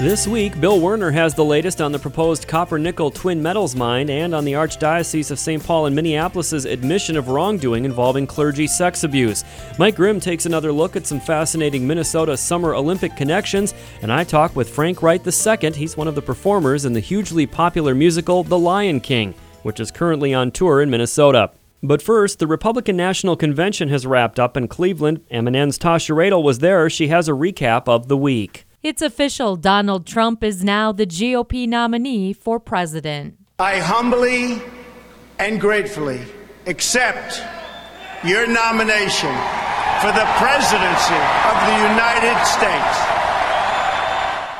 This week, Bill Werner has the latest on the proposed copper nickel twin metals mine and on the Archdiocese of St. Paul and Minneapolis' admission of wrongdoing involving clergy sex abuse. Mike Grimm takes another look at some fascinating Minnesota Summer Olympic connections, and I talk with Frank Wright II. He's one of the performers in the hugely popular musical The Lion King, which is currently on tour in Minnesota. But first, the Republican National Convention has wrapped up in Cleveland. MNN's Tasha Radel was there. She has a recap of the week. It's official. Donald Trump is now the GOP nominee for president. I humbly and gratefully accept your nomination for the presidency of the United States.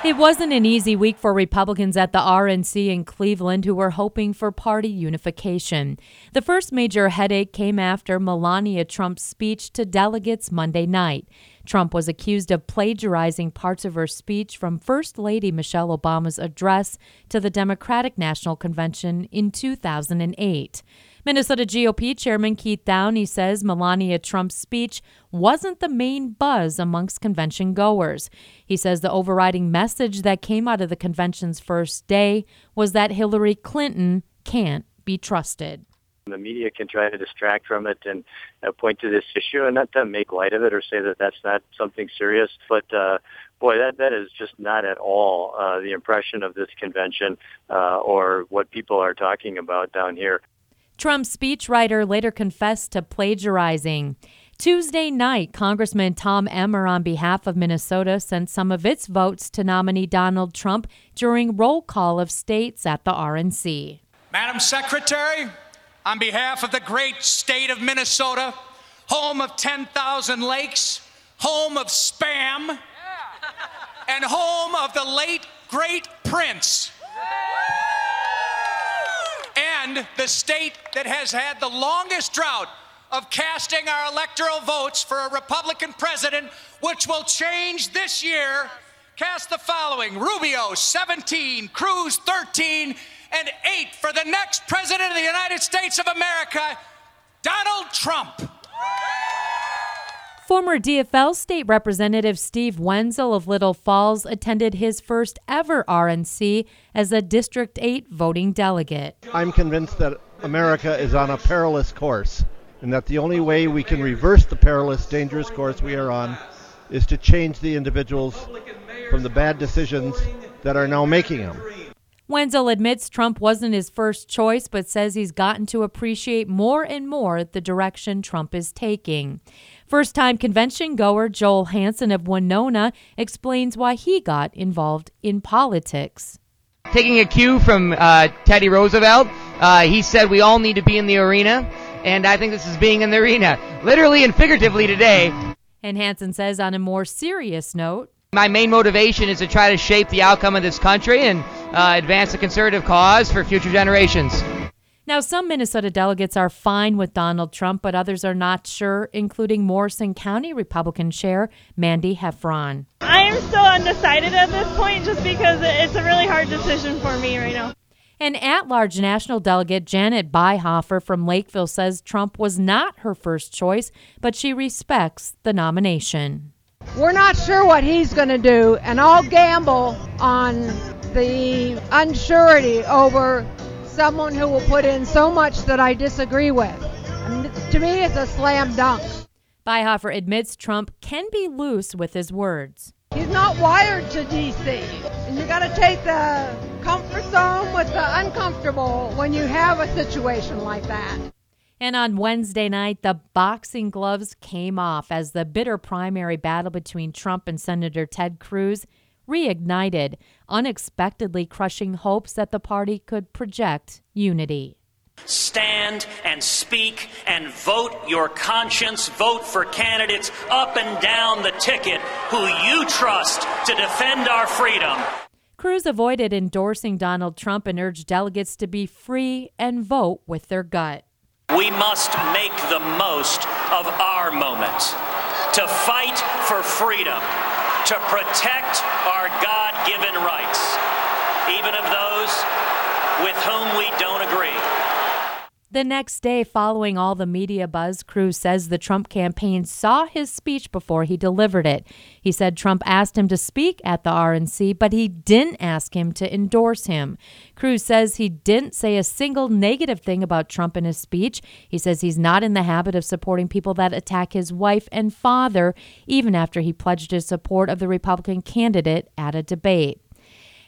It wasn't an easy week for Republicans at the RNC in Cleveland who were hoping for party unification. The first major headache came after Melania Trump's speech to delegates Monday night. Trump was accused of plagiarizing parts of her speech from First Lady Michelle Obama's address to the Democratic National Convention in 2008. Minnesota GOP Chairman Keith Downey says Melania Trump's speech wasn't the main buzz amongst convention goers. He says the overriding message that came out of the convention's first day was that Hillary Clinton can't be trusted. The media can try to distract from it and uh, point to this issue, and not to make light of it or say that that's not something serious. But uh, boy, that that is just not at all uh, the impression of this convention uh, or what people are talking about down here. Trump's speechwriter later confessed to plagiarizing. Tuesday night, Congressman Tom Emmer, on behalf of Minnesota, sent some of its votes to nominee Donald Trump during roll call of states at the RNC. Madam Secretary, on behalf of the great state of Minnesota, home of 10,000 lakes, home of spam, and home of the late, great Prince and the state that has had the longest drought of casting our electoral votes for a Republican president, which will change this year. Cast the following Rubio 17, Cruz 13, and 8 for the next president of the United States of America, Donald Trump. Former DFL State Representative Steve Wenzel of Little Falls attended his first ever RNC as a District 8 voting delegate. I'm convinced that America is on a perilous course and that the only way we can reverse the perilous, dangerous course we are on is to change the individuals from the bad decisions that are now making them. Wenzel admits Trump wasn't his first choice, but says he's gotten to appreciate more and more the direction Trump is taking. First time convention goer Joel Hanson of Winona explains why he got involved in politics. Taking a cue from uh, Teddy Roosevelt, uh, he said we all need to be in the arena, and I think this is being in the arena, literally and figuratively today. And Hanson says, on a more serious note, my main motivation is to try to shape the outcome of this country and uh, advance the conservative cause for future generations. Now, some Minnesota delegates are fine with Donald Trump, but others are not sure, including Morrison County Republican Chair Mandy Heffron. I am still undecided at this point just because it's a really hard decision for me right now. And at large national delegate Janet Beihoffer from Lakeville says Trump was not her first choice, but she respects the nomination. We're not sure what he's going to do, and I'll gamble on the unsurety over someone who will put in so much that I disagree with. Mean, to me, it's a slam dunk. Beihoffer admits Trump can be loose with his words. He's not wired to D.C. And you got to take the comfort zone with the uncomfortable when you have a situation like that. And on Wednesday night, the boxing gloves came off as the bitter primary battle between Trump and Senator Ted Cruz reignited, unexpectedly crushing hopes that the party could project unity. Stand and speak and vote your conscience. Vote for candidates up and down the ticket who you trust to defend our freedom. Cruz avoided endorsing Donald Trump and urged delegates to be free and vote with their gut. We must make the most of our moment to fight for freedom to protect our God given rights, even of those with whom we don't agree. The next day, following all the media buzz, Cruz says the Trump campaign saw his speech before he delivered it. He said Trump asked him to speak at the RNC, but he didn't ask him to endorse him. Cruz says he didn't say a single negative thing about Trump in his speech. He says he's not in the habit of supporting people that attack his wife and father, even after he pledged his support of the Republican candidate at a debate.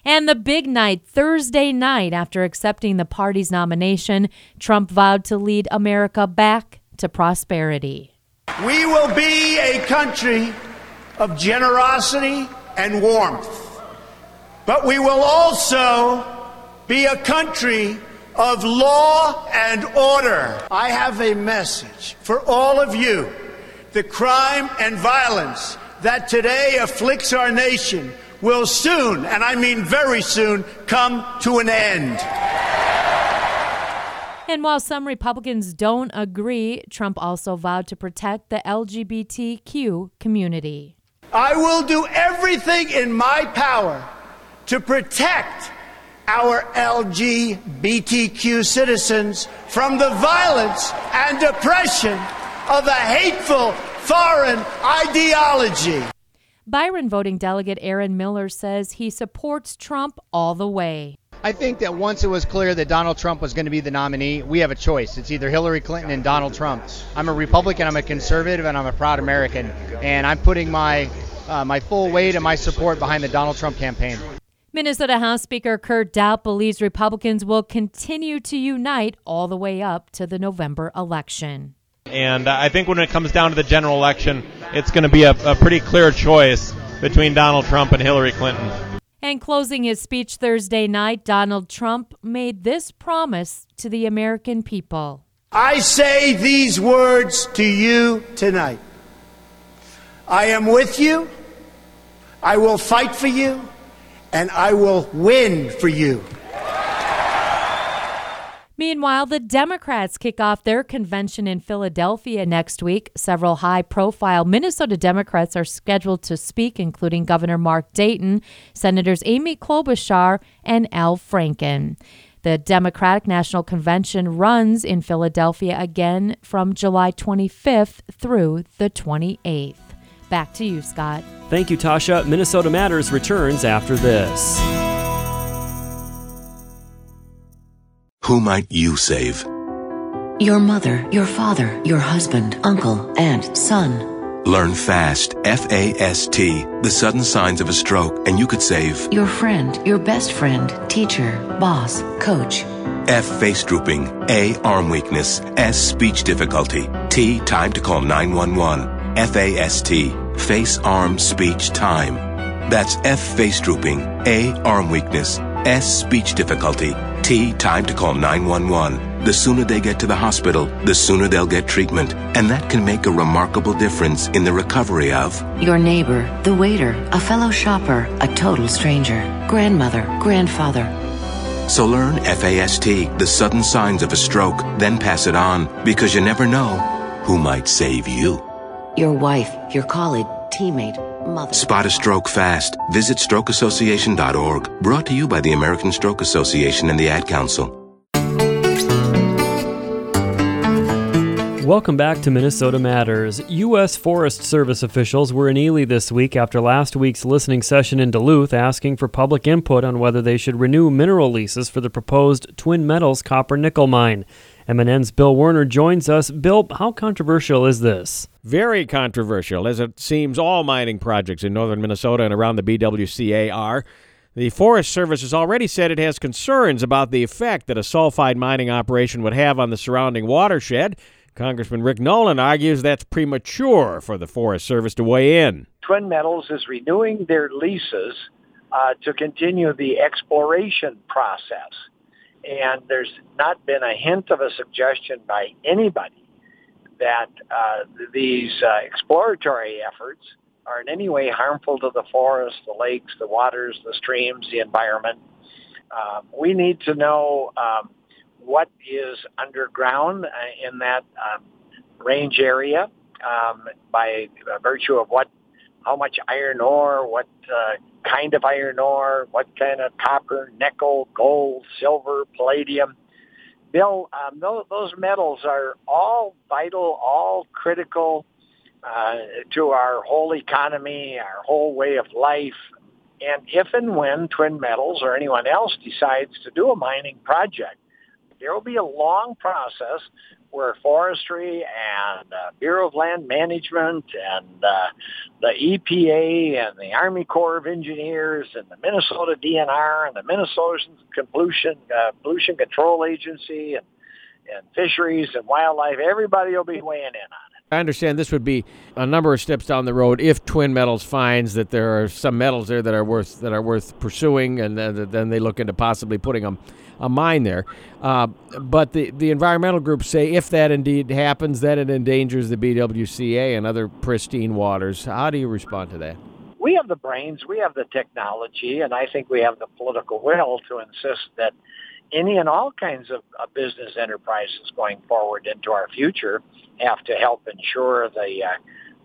And the big night, Thursday night, after accepting the party's nomination, Trump vowed to lead America back to prosperity. We will be a country of generosity and warmth, but we will also be a country of law and order. I have a message for all of you. The crime and violence that today afflicts our nation will soon, and I mean very soon, come to an end. And while some Republicans don't agree, Trump also vowed to protect the LGBTQ community. I will do everything in my power to protect our LGBTQ citizens from the violence and oppression of a hateful foreign ideology. Byron voting delegate Aaron Miller says he supports Trump all the way. I think that once it was clear that Donald Trump was going to be the nominee, we have a choice. It's either Hillary Clinton and Donald Trump. I'm a Republican, I'm a conservative, and I'm a proud American, and I'm putting my uh, my full weight and my support behind the Donald Trump campaign. Minnesota House Speaker Kurt Daudt believes Republicans will continue to unite all the way up to the November election. And I think when it comes down to the general election, it's going to be a, a pretty clear choice between Donald Trump and Hillary Clinton. And closing his speech Thursday night, Donald Trump made this promise to the American people I say these words to you tonight I am with you, I will fight for you, and I will win for you. Meanwhile, the Democrats kick off their convention in Philadelphia next week. Several high profile Minnesota Democrats are scheduled to speak, including Governor Mark Dayton, Senators Amy Klobuchar, and Al Franken. The Democratic National Convention runs in Philadelphia again from July 25th through the 28th. Back to you, Scott. Thank you, Tasha. Minnesota Matters returns after this. Who might you save? Your mother, your father, your husband, uncle, and son. Learn fast, F-A-S-T, the sudden signs of a stroke, and you could save your friend, your best friend, teacher, boss, coach. F. Face drooping. A. Arm weakness. S. Speech difficulty. T. Time to call 911. F-A-S-T. Face, arm, speech, time. That's F. Face drooping. A. Arm weakness. S. Speech difficulty. T. Time to call 911. The sooner they get to the hospital, the sooner they'll get treatment. And that can make a remarkable difference in the recovery of your neighbor, the waiter, a fellow shopper, a total stranger, grandmother, grandfather. So learn FAST, the sudden signs of a stroke, then pass it on because you never know who might save you. Your wife, your colleague, teammate, mother. Spot a stroke fast. Visit strokeassociation.org. Brought to you by the American Stroke Association and the Ad Council. Welcome back to Minnesota Matters. U.S. Forest Service officials were in Ely this week after last week's listening session in Duluth asking for public input on whether they should renew mineral leases for the proposed Twin Metals copper nickel mine. MNN's Bill Werner joins us. Bill, how controversial is this? Very controversial, as it seems all mining projects in northern Minnesota and around the BWCA are. The Forest Service has already said it has concerns about the effect that a sulfide mining operation would have on the surrounding watershed. Congressman Rick Nolan argues that's premature for the Forest Service to weigh in. Twin Metals is renewing their leases uh, to continue the exploration process. And there's not been a hint of a suggestion by anybody that uh, these uh, exploratory efforts are in any way harmful to the forest, the lakes, the waters, the streams, the environment. Um, we need to know um, what is underground uh, in that um, range area um, by virtue of what how much iron ore, what uh, kind of iron ore, what kind of copper, nickel, gold, silver, palladium. Bill, um, those, those metals are all vital, all critical uh, to our whole economy, our whole way of life. And if and when Twin Metals or anyone else decides to do a mining project, there will be a long process where forestry and uh, Bureau of Land Management and uh, the EPA and the Army Corps of Engineers and the Minnesota DNR and the Minnesota Pollution uh, Pollution Control Agency and and fisheries and wildlife, everybody will be weighing in on. I understand this would be a number of steps down the road if Twin Metals finds that there are some metals there that are worth that are worth pursuing, and then they look into possibly putting them a mine there. Uh, but the, the environmental groups say if that indeed happens, that it endangers the BWCA and other pristine waters. How do you respond to that? We have the brains, we have the technology, and I think we have the political will to insist that any and all kinds of, of business enterprises going forward into our future have to help ensure the uh,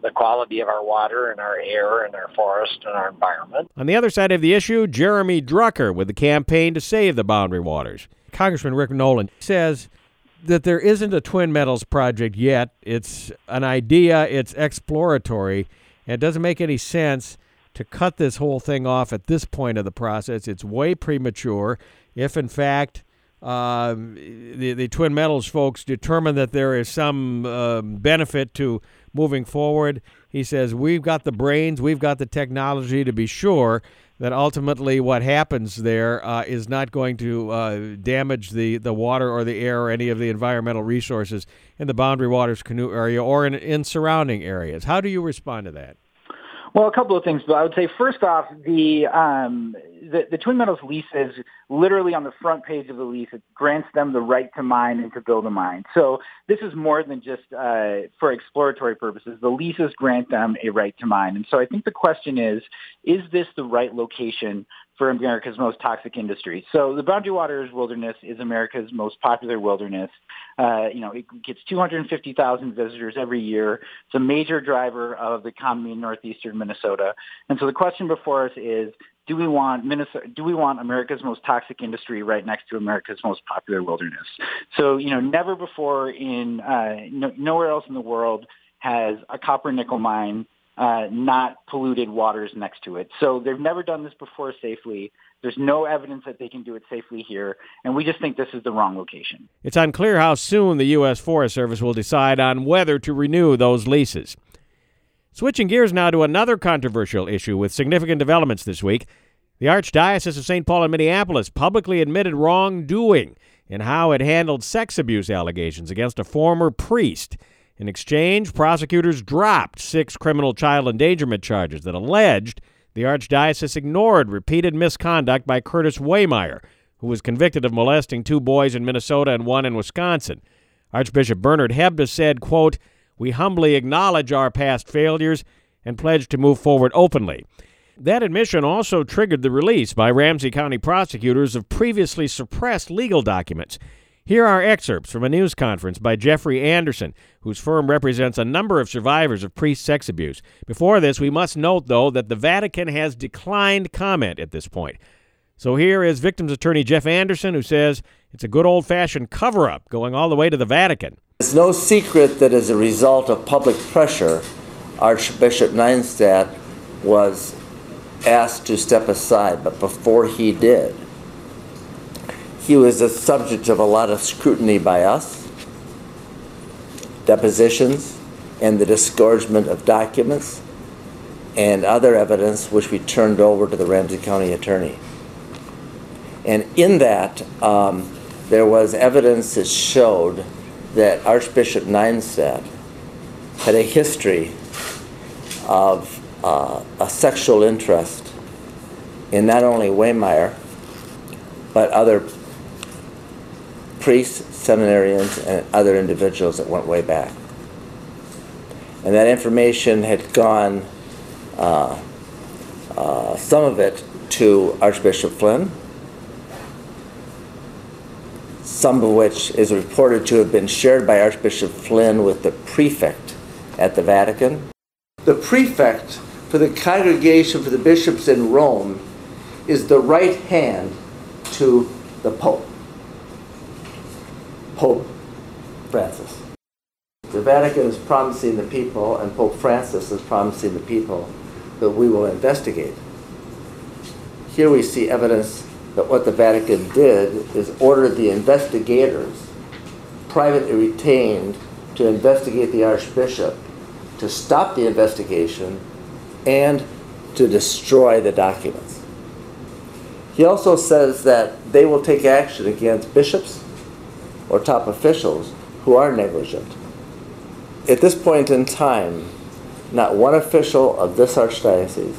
the quality of our water and our air and our forest and our environment. On the other side of the issue, Jeremy Drucker with the campaign to save the boundary waters. Congressman Rick Nolan says that there isn't a Twin Metals project yet. It's an idea, it's exploratory, and it doesn't make any sense to cut this whole thing off at this point of the process. It's way premature. If, in fact, um, the, the Twin Metals folks determine that there is some uh, benefit to moving forward. He says, We've got the brains, we've got the technology to be sure that ultimately what happens there uh, is not going to uh, damage the, the water or the air or any of the environmental resources in the Boundary Waters Canoe area or in, in surrounding areas. How do you respond to that? Well, a couple of things, but I would say first off, the, um, the the Twin Metals leases literally on the front page of the lease it grants them the right to mine and to build a mine. So this is more than just uh, for exploratory purposes. The leases grant them a right to mine, and so I think the question is: Is this the right location for America's most toxic industry. So the Boundary Waters Wilderness is America's most popular wilderness. Uh, you know, it gets 250,000 visitors every year. It's a major driver of the economy in northeastern Minnesota. And so the question before us is, do we want Minnesota, do we want America's most toxic industry right next to America's most popular wilderness? So, you know, never before in, uh, no, nowhere else in the world has a copper nickel mine uh, not polluted waters next to it. So they've never done this before safely. There's no evidence that they can do it safely here, and we just think this is the wrong location. It's unclear how soon the U.S. Forest Service will decide on whether to renew those leases. Switching gears now to another controversial issue with significant developments this week. The Archdiocese of St. Paul and Minneapolis publicly admitted wrongdoing in how it handled sex abuse allegations against a former priest. In exchange, prosecutors dropped six criminal child endangerment charges that alleged the Archdiocese ignored repeated misconduct by Curtis Wehmeyer, who was convicted of molesting two boys in Minnesota and one in Wisconsin. Archbishop Bernard Hebda said, quote, We humbly acknowledge our past failures and pledge to move forward openly. That admission also triggered the release by Ramsey County prosecutors of previously suppressed legal documents here are excerpts from a news conference by Jeffrey Anderson, whose firm represents a number of survivors of priest sex abuse. Before this, we must note, though, that the Vatican has declined comment at this point. So here is victims attorney Jeff Anderson, who says it's a good old fashioned cover up going all the way to the Vatican. It's no secret that as a result of public pressure, Archbishop Nienstedt was asked to step aside, but before he did, he was the subject of a lot of scrutiny by us, depositions, and the disgorgement of documents and other evidence which we turned over to the Ramsey County attorney. And in that, um, there was evidence that showed that Archbishop Nienstedt had a history of uh, a sexual interest in not only Wehmeyer, but other priests, seminarians, and other individuals that went way back. And that information had gone, uh, uh, some of it to Archbishop Flynn, some of which is reported to have been shared by Archbishop Flynn with the prefect at the Vatican. The prefect for the congregation for the bishops in Rome is the right hand to the Pope, Pope Francis. The Vatican is promising the people, and Pope Francis is promising the people, that we will investigate. Here we see evidence that what the Vatican did is order the investigators, privately retained, to investigate the Archbishop, to stop the investigation, and to destroy the documents. He also says that they will take action against bishops or top officials who are negligent. At this point in time, not one official of this archdiocese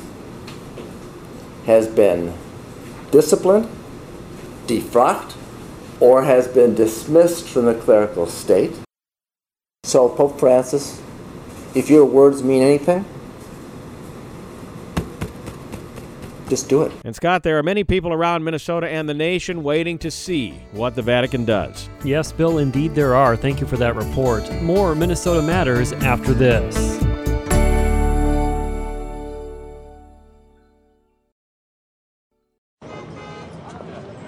has been disciplined, defrocked, or has been dismissed from the clerical state. So, Pope Francis, if your words mean anything, just do it. And Scott, there are many people around Minnesota and the nation waiting to see what the Vatican does. Yes, Bill, indeed there are. Thank you for that report. More Minnesota Matters after this.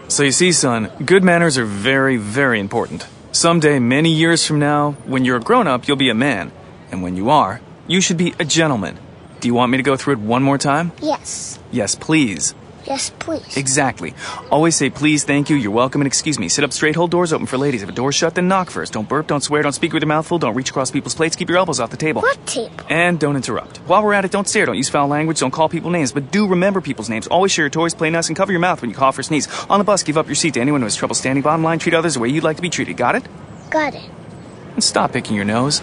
So you see, son, good manners are very, very important. Someday, many years from now, when you're a grown up, you'll be a man. And when you are, you should be a gentleman. Do you want me to go through it one more time? Yes. Yes, please. Yes, please. Exactly. Always say please, thank you, you're welcome, and excuse me. Sit up straight, hold doors open for ladies. If a door's shut, then knock first. Don't burp, don't swear, don't speak with your mouth full, don't reach across people's plates, keep your elbows off the table. What table? And don't interrupt. While we're at it, don't stare, don't use foul language, don't call people names, but do remember people's names. Always share your toys, play nice, and cover your mouth when you cough or sneeze. On the bus, give up your seat to anyone who has trouble standing bottom line. Treat others the way you'd like to be treated. Got it? Got it. And stop picking your nose.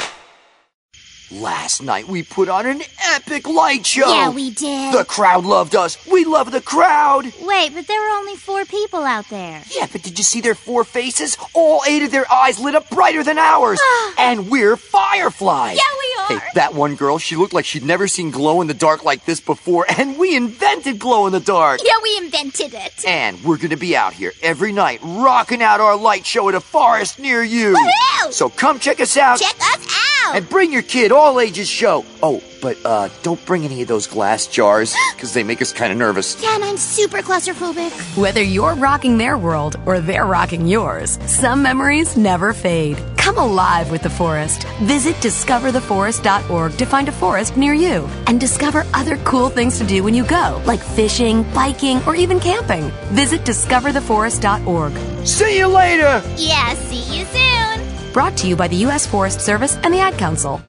Last night we put on an epic light show. Yeah, we did. The crowd loved us. We love the crowd. Wait, but there were only four people out there. Yeah, but did you see their four faces? All eight of their eyes lit up brighter than ours. and we're fireflies. Yeah, we are. Hey, that one girl, she looked like she'd never seen glow in the dark like this before, and we invented glow in the dark. Yeah, we invented it. And we're gonna be out here every night, rocking out our light show at a forest near you. Woohoo! So come check us out. Check us out. And bring your kid, all ages show. Oh, but uh, don't bring any of those glass jars, because they make us kind of nervous. Yeah, and I'm super claustrophobic. Whether you're rocking their world or they're rocking yours, some memories never fade. Come alive with the forest. Visit discovertheforest.org to find a forest near you and discover other cool things to do when you go, like fishing, biking, or even camping. Visit discovertheforest.org. See you later! Yeah, see you soon. Brought to you by the U.S. Forest Service and the Ad Council.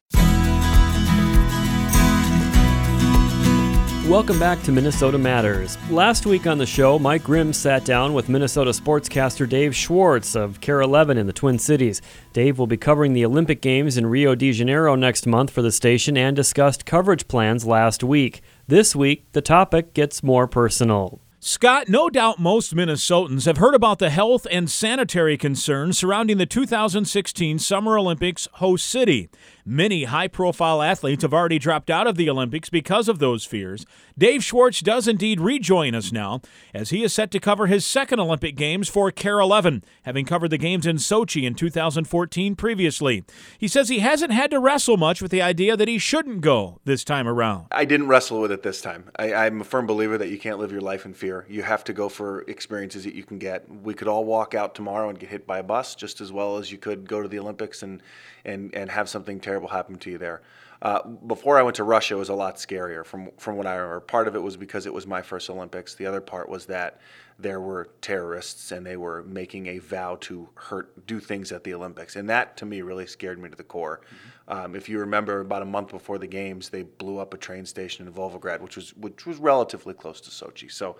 Welcome back to Minnesota Matters. Last week on the show, Mike Grimm sat down with Minnesota sportscaster Dave Schwartz of KARE 11 in the Twin Cities. Dave will be covering the Olympic Games in Rio de Janeiro next month for the station and discussed coverage plans last week. This week, the topic gets more personal. Scott, no doubt most Minnesotans have heard about the health and sanitary concerns surrounding the 2016 Summer Olympics host city. Many high profile athletes have already dropped out of the Olympics because of those fears. Dave Schwartz does indeed rejoin us now, as he is set to cover his second Olympic Games for KARE 11, having covered the Games in Sochi in 2014 previously. He says he hasn't had to wrestle much with the idea that he shouldn't go this time around. I didn't wrestle with it this time. I, I'm a firm believer that you can't live your life in fear. You have to go for experiences that you can get. We could all walk out tomorrow and get hit by a bus just as well as you could go to the Olympics and, and, and have something terrible happen to you there. Uh, before I went to Russia, it was a lot scarier from from what I remember. Part of it was because it was my first Olympics. The other part was that there were terrorists and they were making a vow to hurt, do things at the Olympics, and that to me really scared me to the core. Um, if you remember, about a month before the games, they blew up a train station in Volgograd, which was which was relatively close to Sochi. So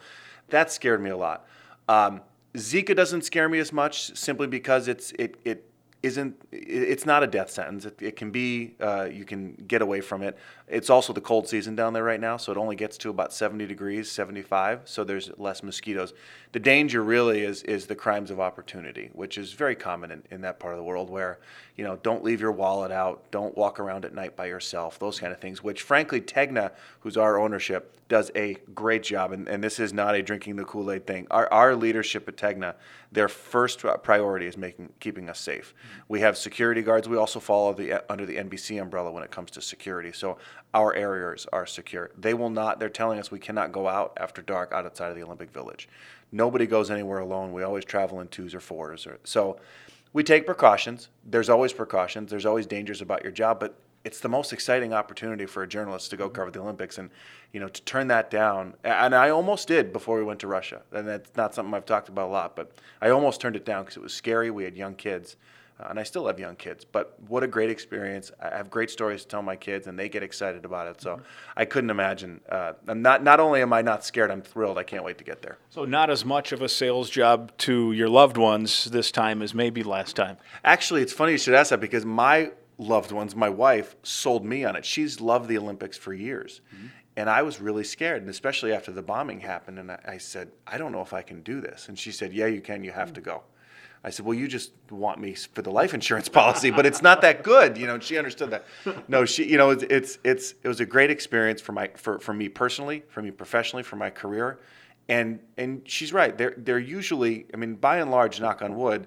that scared me a lot. Um, Zika doesn't scare me as much simply because it's it it isn't it's not a death sentence. It, it can be uh, you can get away from it. It's also the cold season down there right now, so it only gets to about 70 degrees, 75. So there's less mosquitoes. The danger really is is the crimes of opportunity, which is very common in, in that part of the world where you know don't leave your wallet out, don't walk around at night by yourself, those kind of things. Which frankly, Tegna, who's our ownership, does a great job. And, and this is not a drinking the Kool Aid thing. Our our leadership at Tegna, their first priority is making keeping us safe. We have security guards. We also follow the under the NBC umbrella when it comes to security. So our areas are secure. They will not. They're telling us we cannot go out after dark outside of the Olympic Village. Nobody goes anywhere alone. We always travel in twos or fours. Or, so we take precautions. There's always precautions. There's always dangers about your job, but it's the most exciting opportunity for a journalist to go mm-hmm. cover the Olympics and you know to turn that down and I almost did before we went to Russia and that's not something I've talked about a lot but I almost turned it down because it was scary we had young kids uh, and I still have young kids but what a great experience I have great stories to tell my kids and they get excited about it so I couldn't imagine uh, I'm not not only am I not scared I'm thrilled I can't wait to get there So not as much of a sales job to your loved ones this time as maybe last time. Actually, it's funny you should ask that because my loved ones, my wife, sold me on it. She's loved the Olympics for years. And I was really scared, and especially after the bombing happened. And I, I said, I don't know if I can do this. And she said, Yeah, you can. You have to go. I said, Well, you just want me for the life insurance policy, but it's not that good, you know. And she understood that. No, she, you know, it's it's, it's it was a great experience for my for, for me personally, for me professionally, for my career, and and she's right. They're they're usually, I mean, by and large, knock on wood,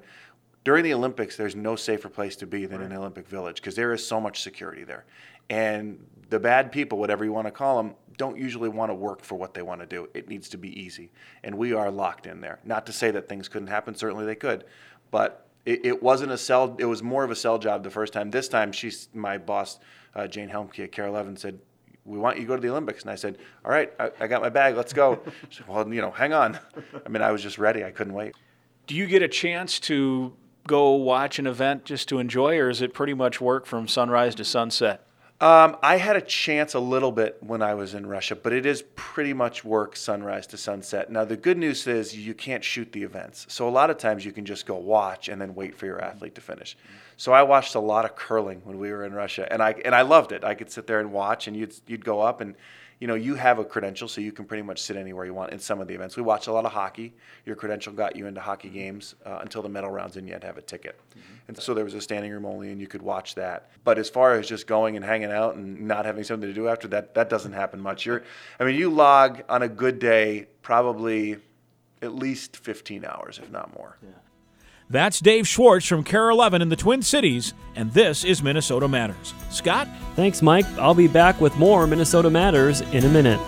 during the Olympics, there's no safer place to be than an Olympic Village because there is so much security there, and the bad people, whatever you want to call them, don't usually want to work for what they want to do. It needs to be easy, and we are locked in there. Not to say that things couldn't happen; certainly they could, but it, it wasn't a sell. It was more of a sell job the first time. This time, she's my boss, uh, Jane Helmke at KARE 11, said. We want you to go to the Olympics, and I said, "All right, I, I got my bag. Let's go." She said, well, you know, hang on. I mean, I was just ready. I couldn't wait. Do you get a chance to go watch an event just to enjoy, or is it pretty much work from sunrise to sunset? Um, I had a chance a little bit when I was in Russia, but it is pretty much work sunrise to sunset. Now, the good news is you can't shoot the events. So, a lot of times you can just go watch and then wait for your athlete to finish. So, I watched a lot of curling when we were in Russia, and I, and I loved it. I could sit there and watch, and you'd, you'd go up and you know, you have a credential, so you can pretty much sit anywhere you want in some of the events. We watched a lot of hockey. Your credential got you into hockey games uh, until the medal rounds, and you had to have a ticket. And so there was a standing room only, and you could watch that. But as far as just going and hanging out and not having something to do after that, that doesn't happen much. You're, I mean, you log on a good day probably at least 15 hours, if not more. That's Dave Schwartz from KARE 11 in the Twin Cities, and this is Minnesota Matters. Scott? Thanks, Mike. I'll be back with more Minnesota Matters in a minute.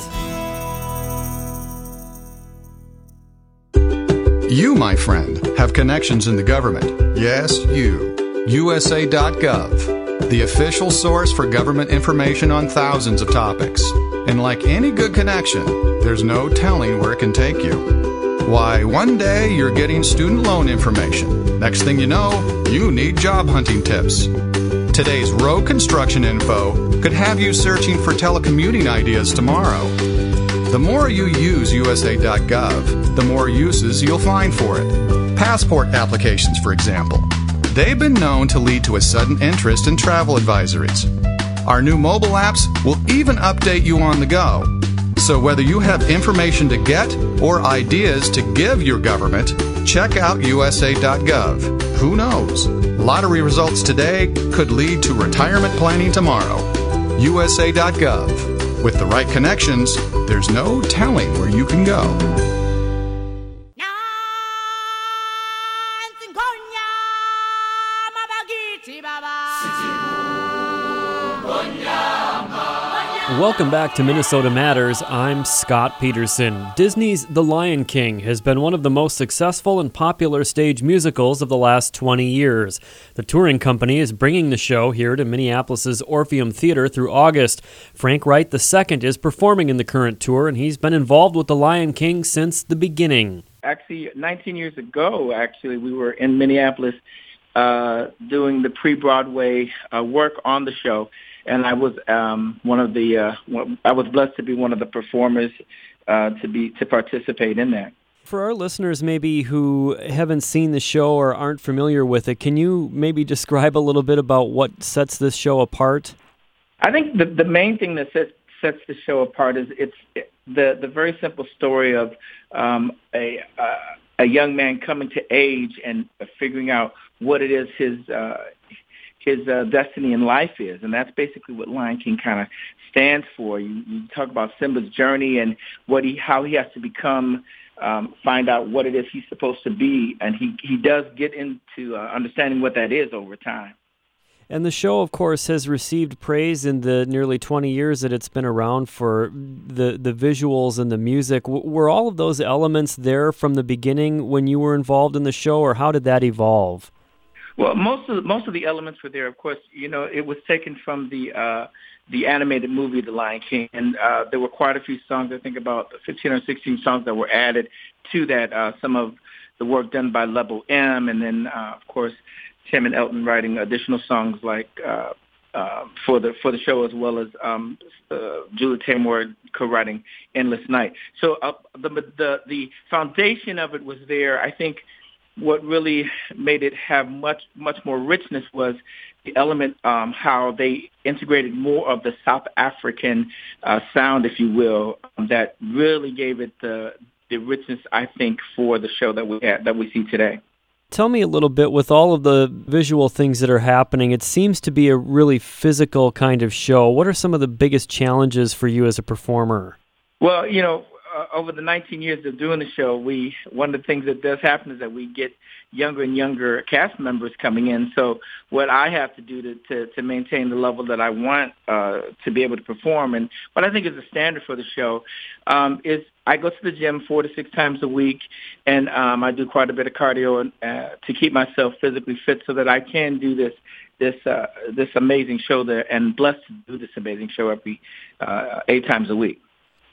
You, my friend, have connections in the government. Yes, you. USA.gov, the official source for government information on thousands of topics. And like any good connection, there's no telling where it can take you. Why, one day you're getting student loan information. Next thing you know, you need job hunting tips. Today's road construction info could have you searching for telecommuting ideas tomorrow. The more you use USA.gov, the more uses you'll find for it. Passport applications, for example. They've been known to lead to a sudden interest in travel advisories. Our new mobile apps will even update you on the go. So whether you have information to get or ideas to give your government, check out USA.gov. Who knows? Lottery results today could lead to retirement planning tomorrow. USA.gov. With the right connections, there's no telling where you can go. Welcome back to Minnesota Matters. I'm Scott Peterson. Disney's The Lion King has been one of the most successful and popular stage musicals of the last 20 years. The touring company is bringing the show here to Minneapolis's Orpheum Theater through August. Frank Wright II is performing in the current tour, and he's been involved with The Lion King since the beginning. Actually, 19 years ago, actually, we were in Minneapolis uh, doing the pre-Broadway uh, work on the show and I was um, one of the uh, I was blessed to be one of the performers uh, to be to participate in that. For our listeners, maybe who haven't seen the show or aren't familiar with it, can you maybe describe a little bit about what sets this show apart? I think the the main thing that sets sets the show apart is it's the the very simple story of um, a uh, a young man coming to age and figuring out what it is his uh, his uh, destiny in life is, and that's basically what Lion King kind of stands for. You, you talk about Simba's journey and what he how he has to become um, find out what it is he's supposed to be, and he he does get into uh, understanding what that is over time. And the show, of course, has received praise in the nearly 20 years that it's been around for the the visuals and the music. W- were all of those elements there from the beginning when you were involved in the show, or how did that evolve? Well, most of the, most of the elements were there. Of course, you know, it was taken from the uh, the animated movie The Lion King, and uh, there were quite a few songs. I think about 15 or 16 songs that were added to that. Uh, some of the work done by Lebo M, and then uh, of course Tim and Elton writing additional songs like uh, uh, for the for the show, as well as um, uh, Julie Taymor co-writing "Endless Night." So uh, the the the foundation of it was there. I think what really made it have much much more richness was the element um, how they integrated more of the South African uh, sound, if you will, um, that really gave it the the richness I think for the show that we had that we see today. Tell me a little bit with all of the visual things that are happening. It seems to be a really physical kind of show. What are some of the biggest challenges for you as a performer? Well, you know, uh, over the 19 years of doing the show, we one of the things that does happen is that we get younger and younger cast members coming in. So what I have to do to to, to maintain the level that I want uh, to be able to perform, and what I think is a standard for the show, um, is I go to the gym four to six times a week, and um, I do quite a bit of cardio uh, to keep myself physically fit so that I can do this this uh, this amazing show there, and blessed to do this amazing show every uh, eight times a week.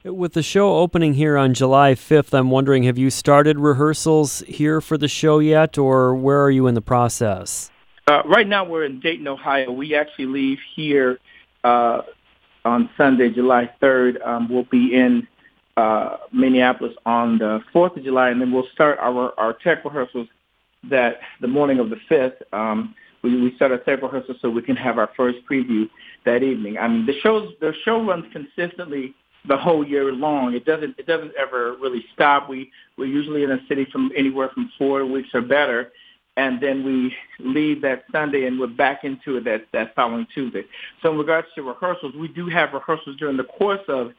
With the show opening here on July 5th, I'm wondering have you started rehearsals here for the show yet, or where are you in the process? Uh, right now, we're in Dayton, Ohio. We actually leave here uh, on Sunday, July 3rd. Um, we'll be in uh, Minneapolis on the 4th of July, and then we'll start our, our tech rehearsals that the morning of the 5th. Um, we, we start our tech rehearsals so we can have our first preview that evening. I mean, the shows the show runs consistently the whole year long. It doesn't it doesn't ever really stop. We we're usually in a city from anywhere from four weeks or better, and then we leave that Sunday and we're back into it that that following Tuesday. So in regards to rehearsals, we do have rehearsals during the course of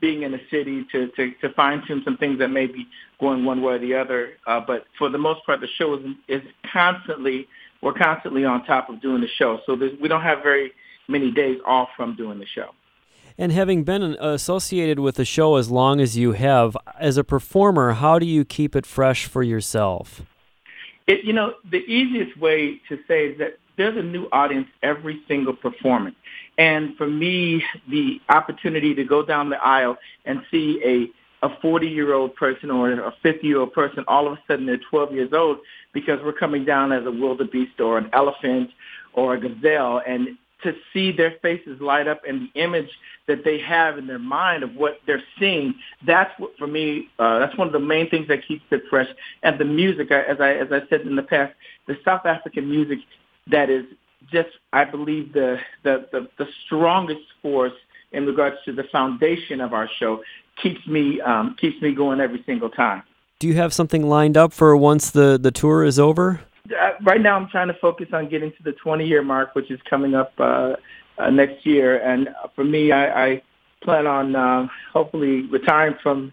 being in the city to to, to fine tune some things that may be going one way or the other. Uh, but for the most part, the show is is constantly we're constantly on top of doing the show. So we don't have very many days off from doing the show. And having been associated with the show as long as you have, as a performer, how do you keep it fresh for yourself? It, you know, the easiest way to say is that there's a new audience every single performance. And for me, the opportunity to go down the aisle and see a a 40 year old person or a 50 year old person, all of a sudden they're 12 years old because we're coming down as a wildebeest or an elephant or a gazelle. And to see their faces light up and the image that they have in their mind of what they're seeing. That's what, for me, uh, that's one of the main things that keeps it fresh. And the music, as I as I said in the past, the South African music that is just, I believe, the the the, the strongest force in regards to the foundation of our show keeps me um, keeps me going every single time. Do you have something lined up for once the the tour is over? Uh, right now, I'm trying to focus on getting to the 20 year mark, which is coming up uh, uh, next year. And for me, I, I plan on uh, hopefully retiring from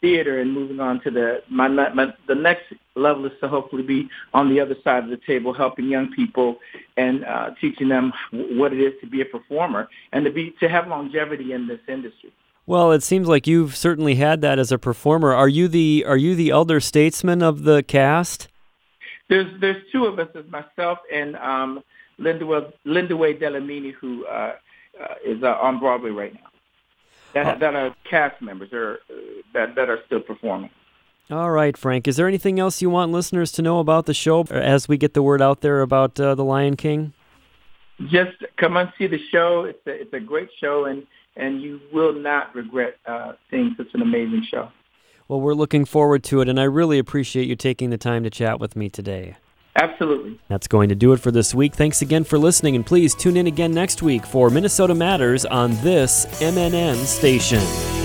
theater and moving on to the my, my the next level is to hopefully be on the other side of the table, helping young people and uh, teaching them what it is to be a performer and to be to have longevity in this industry. Well, it seems like you've certainly had that as a performer. Are you the are you the elder statesman of the cast? There's there's two of us, myself and um, Linda Lindiwe Dlamini, who uh, uh, is uh, on Broadway right now. That oh. that are cast members are uh, that that are still performing. All right, Frank. Is there anything else you want listeners to know about the show as we get the word out there about uh, the Lion King? Just come and see the show. It's a it's a great show, and and you will not regret uh, seeing such an amazing show. Well, we're looking forward to it, and I really appreciate you taking the time to chat with me today. Absolutely. That's going to do it for this week. Thanks again for listening, and please tune in again next week for Minnesota Matters on this MNN station.